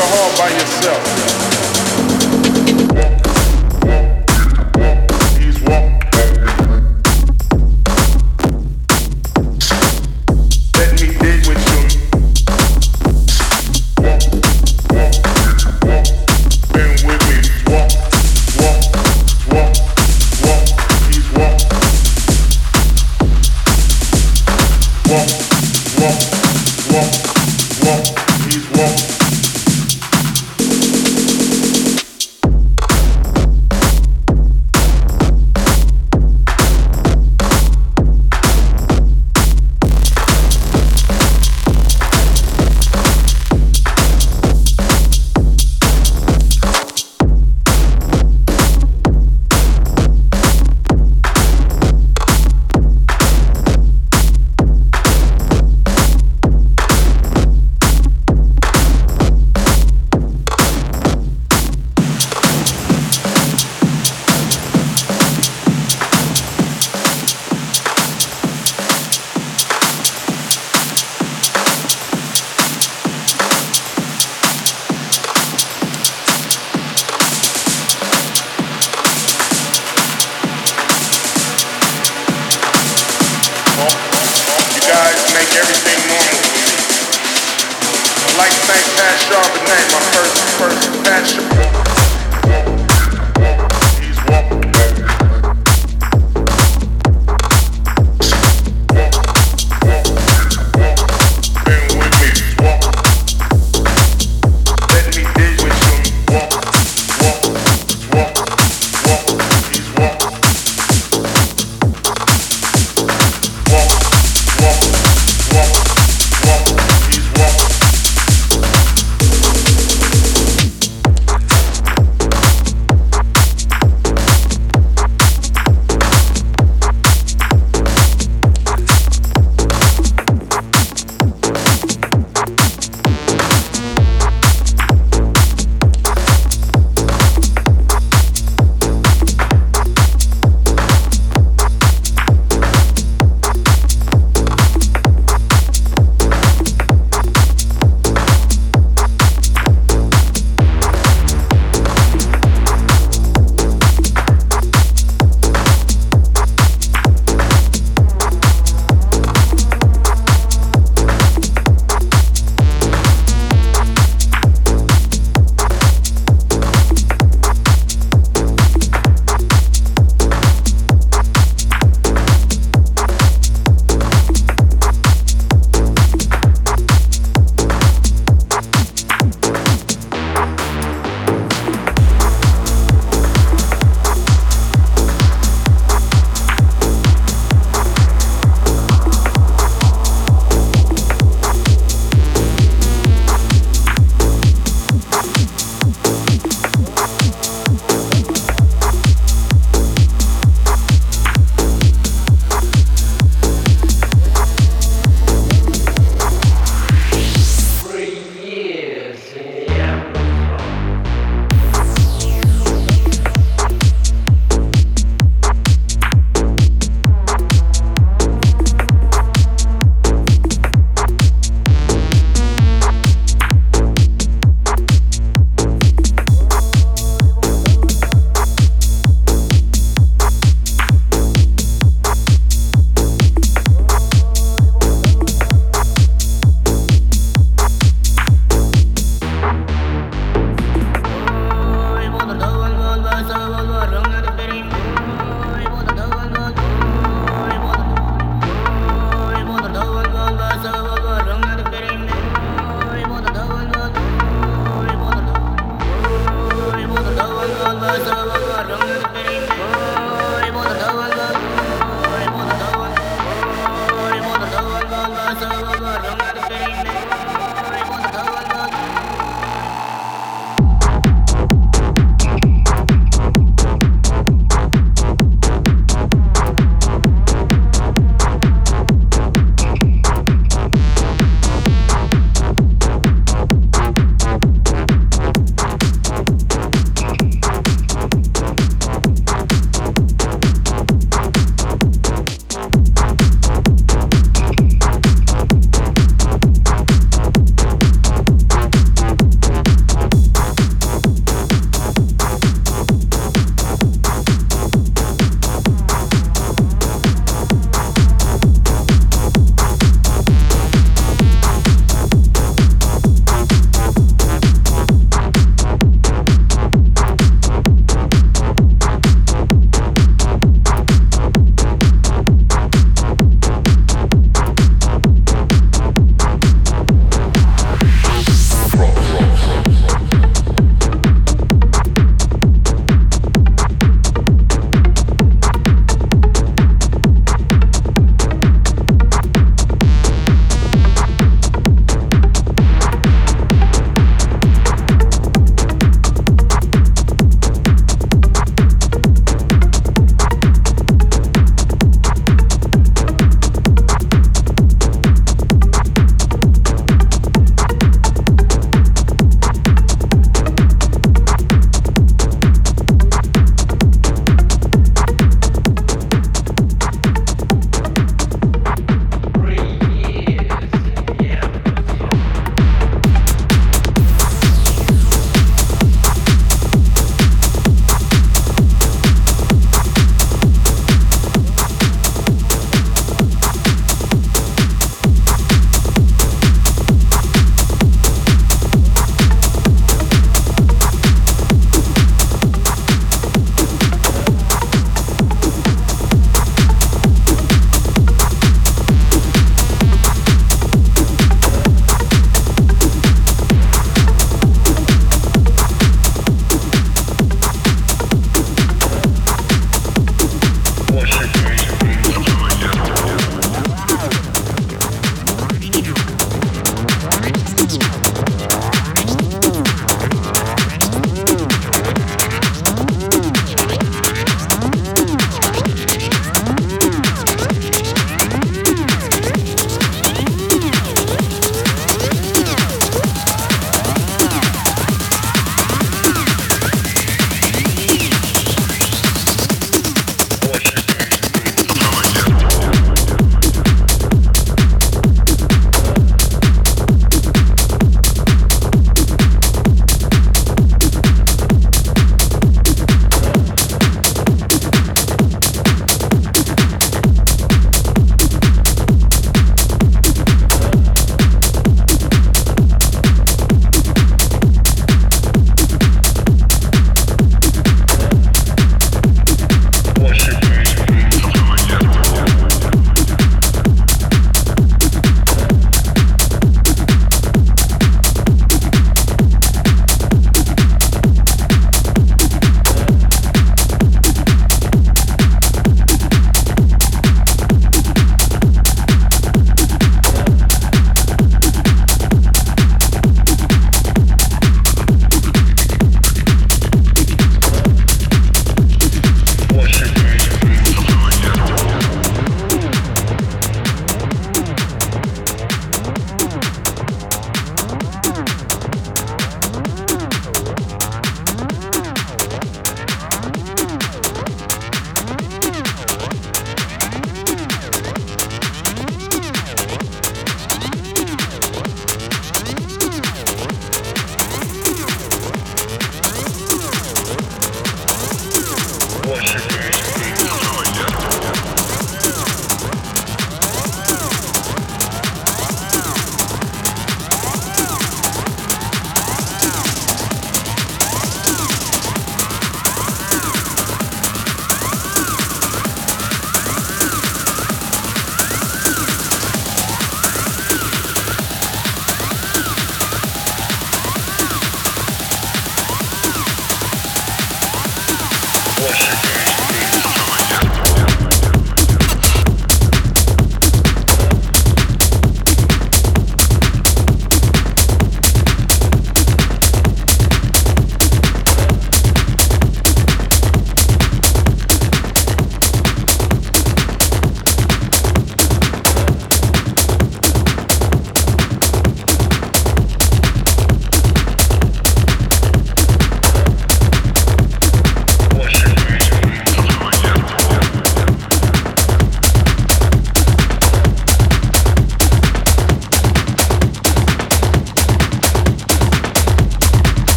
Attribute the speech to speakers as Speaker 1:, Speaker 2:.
Speaker 1: hard by yourself.